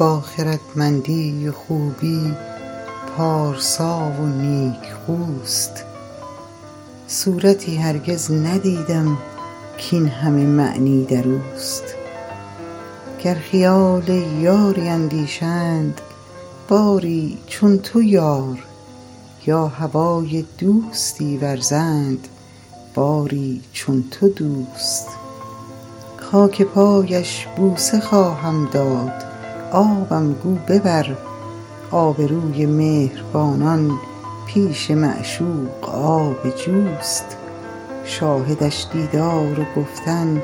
با خردمندی و خوبی پارسا و نیک خوست. صورتی هرگز ندیدم کاین همه معنی در اوست. گر خیال یاری اندیشند باری چون تو یار یا هوای دوستی ورزند باری چون تو دوست. خاک پایش بوسه خواهم داد آبم گو ببر آبروی مهربانان پیش معشوق آب جوست. شاهدش دیدار و گفتن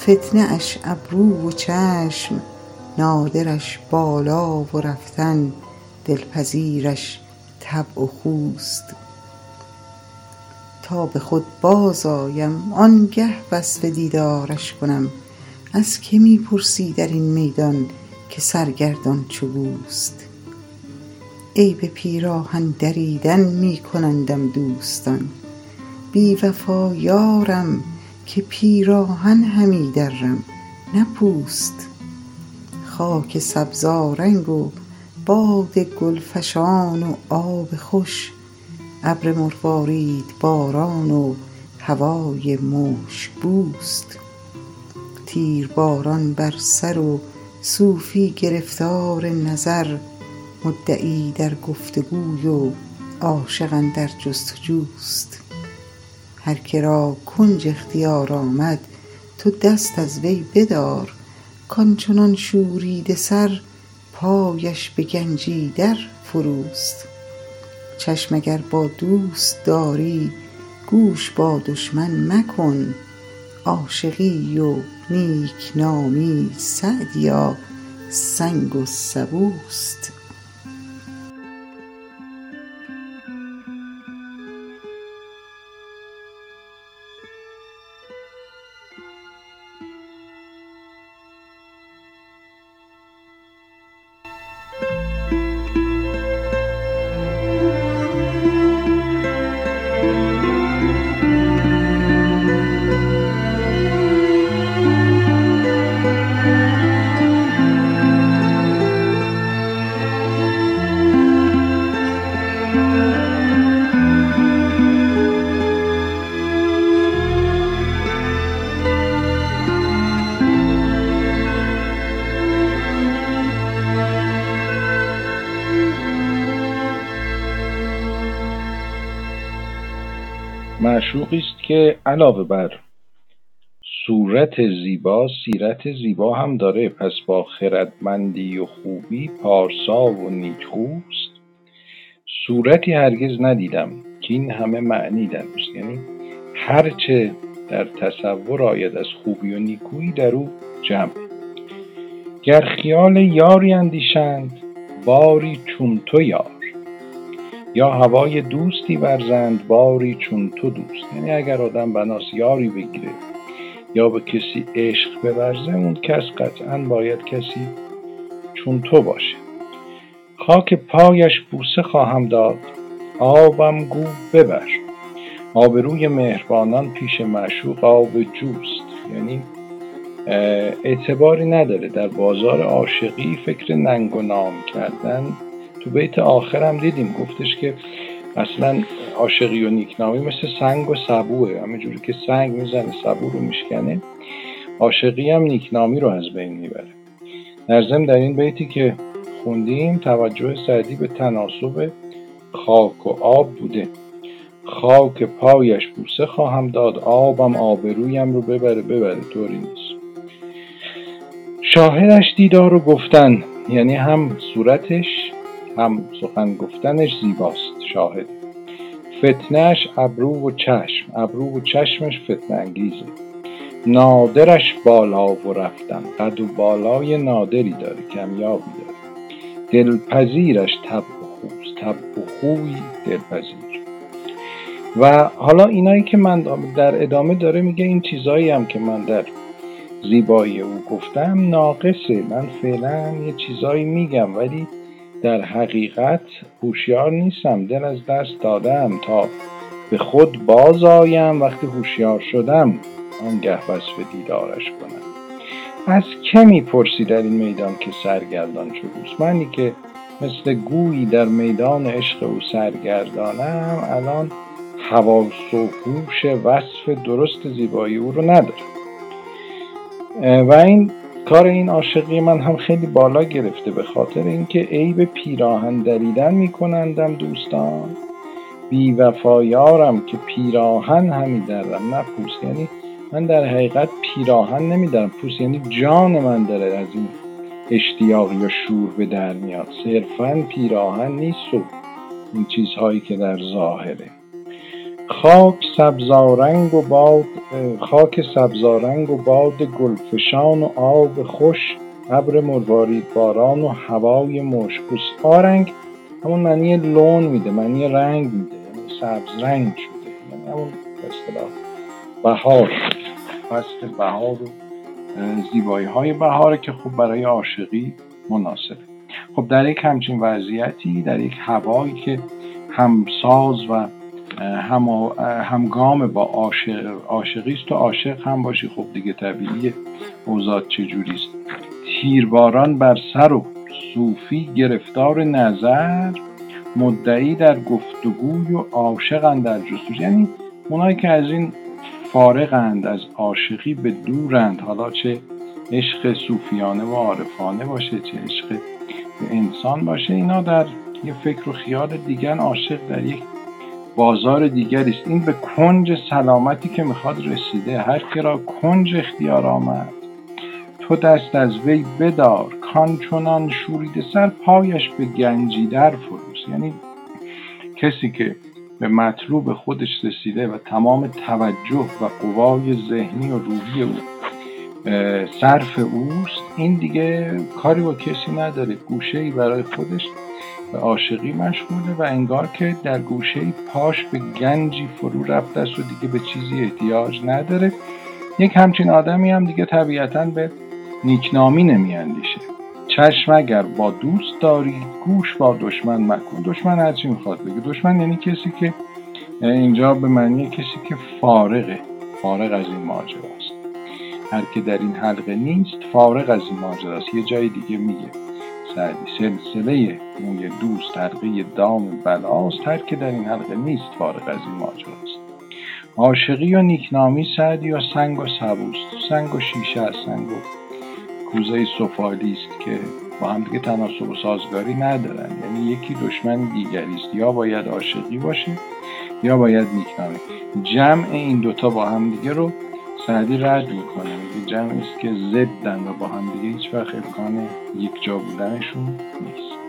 فتنه اش ابرو و چشم. نادرش بالا و رفتن دلپذیرش طبع و خوست. تا به خود بازآیم آنگه وصف دیدارش کنم. از که می پرسی در این میدان؟ که سرگردان چو گوست عیب پیراهن دریدن می کنندم دوستان. بی وفا یارم که پیراهن همی درم نه پوست. خاک سبزآرنگ و باد گلفشان و آب خوش ابر مرواریدباران و هوای مشکبوست تیرباران بر سر و صوفی گرفتار نظر مدعی در گفت و عاشق اندر جست و جوست. هر که را کنج اختیار آمد تو دست از وی بدار. کآن چنان شوریده سر پایش به گنجی در فروست. چشم اگر با دوست داری گوش با دشمن مکن. عاشقی و نیکنامی سعدیا سنگ و سبوست. معشوقی است که علاوه بر صورت زیبا سیرت زیبا هم داره. پس با خردمندی و خوبی پارسا و نیکخوست صورتی هرگز ندیدم کاین همه معنی در اوست. یعنی هر چه در تصور آید از خوبی و نیکویی در او جمع. گر خیال یاری اندیشند باری چون تو یار. یا هوای دوستی ورزند باری چون تو دوست. یعنی اگر آدم بناست یاری بگیره یا به کسی عشق بورزه اون کس قطعا باید کسی چون تو باشه. خاک پایش بوسه خواهم داد آبم گو ببر. آبروی مهربانان پیش معشوق آب جوست. یعنی اعتباری نداره. در بازار عاشقی فکر ننگ و نام کردن تو بیت آخرم دیدیم گفتش که اصلا عاشقی و نیکنامی مثل سنگ و سبوه. همینجوری که سنگ می‌زنه سبو رو میشکنه. عاشقی هم نیکنامی رو از بین می‌بره. در در این بیتی که خوندیم توجه سعدی به تناسب خاک و آب بوده. خاک پایش بوسه خواهم داد آبم آبرویم رو ببره ببره طوری نیست. شاهدش دیدار و گفتن یعنی هم صورتش هم سخن گفتنش زیباست شاهد. فتنهاش ابرو و چشم ابرو و چشمش فتنه انگیزه. نادرش بالا و رفتن قد و بالای نادری داره کمیابی داره. دلپذیرش طبع و خوست طبع و خوی دلپذیر. و حالا اینایی که من در ادامه داره میگه این چیزایی هم که من در زیبایی او گفتم ناقصه. من فعلا یه چیزایی میگم ولی در حقیقت هوشیار نیستم دل از دست دادم تا به خود بازآیم وقتی هوشیار شدم آنگه وصف دیدارش کنم. از که می‌پرسی در این میدان که سرگردان شدوست منی که مثل گویی در میدان عشق او سرگردانم الان حواس و هوش وصف درست زیبایی او رو ندارم. و این کار این عاشقی من هم خیلی بالا گرفته به خاطر اینکه عیب پیراهن دریدن میکنندم دوستان. بی وفایارم که پیراهن همی درم نه پوست. یعنی من در حقیقت پیراهن نمیدارم. پوست یعنی جان من داره از این اشتیاق یا شور به در میاد. صرفا پیراهن نیست و این چیزهایی که در ظاهره. خاک سبزارنگ و باد خاک سبزارنگ و باد گلفشان و آب خوش ابر مروارید باران و هوای مشکوس آرنگ همون معنی لون میده معنی رنگ میده یعنی سبز رنگ شده یعنی همون اصطلاح بهار. فصل بهار و زیبایی های بهاره که خب برای عاشقی مناسبه. خب در یک همچین وضعیتی در یک هوایی که همساز و هم همگام با عاشق عاشقی است و عاشق هم باشی. خب دیگه طبیعیه. اوضاع چجوریست؟ تیرباران بر سر و صوفی گرفتار نظر مدعی در گفتگوی و عاشقند در جستجو. یعنی اونایی که از این فارغند از عاشقی به دورند. حالا چه عشق صوفیانه و عارفانه باشه چه عشق به انسان باشه اینا در یه فکر و خیال دیگر عاشق در یک بازار دیگری است. این به کنج سلامتی که می‌خواد رسیده. هر که را کنج اختیار آمد تو دست از وی بدار. کان چنان شوریده سر پایش به گنجی در فروز. یعنی کسی که به مطلوب خودش رسیده و تمام توجه و قوای ذهنی و روحی او صرف اوست این دیگه کاری با کسی نداره. گوشه ای برای خودش به عاشقی مشغوله و انگار که در گوشه پاش به گنجی فرو رفته است و دیگه به چیزی احتیاج نداره. یک همچین آدمی هم دیگه طبیعتا به نیکنامی نمیاندیشه. چشم اگر با دوست داری گوش با دشمن مکن. دشمن هر چی می‌خواد بگه. دشمن یعنی کسی که اینجا به معنی کسی که فارغه. فارغ از این ماجراست. هر که در این حلقه نیست فارغ از این ماجراست. یه جای دیگه میگه. سعدی سلسله موی دوست حلقه دام بلاست هر که در این حلقه نیست فارغ از این ماجراست عاشقی و نیکنامی سعدی و سنگ و سبوست. سنگ و شیشه از سنگ و کوزه سفالی است که با هم دیگه تناسب و سازگاری ندارن. یعنی یکی دشمن دیگری است. یا باید عاشقی باشه یا باید نیکنامی. جمع این دوتا با هم دیگه رو سعدی رد می‌کنه جمعی است که ضدن و با هم دیگه هیچ وقت امکان یک جا بودنشون نیست.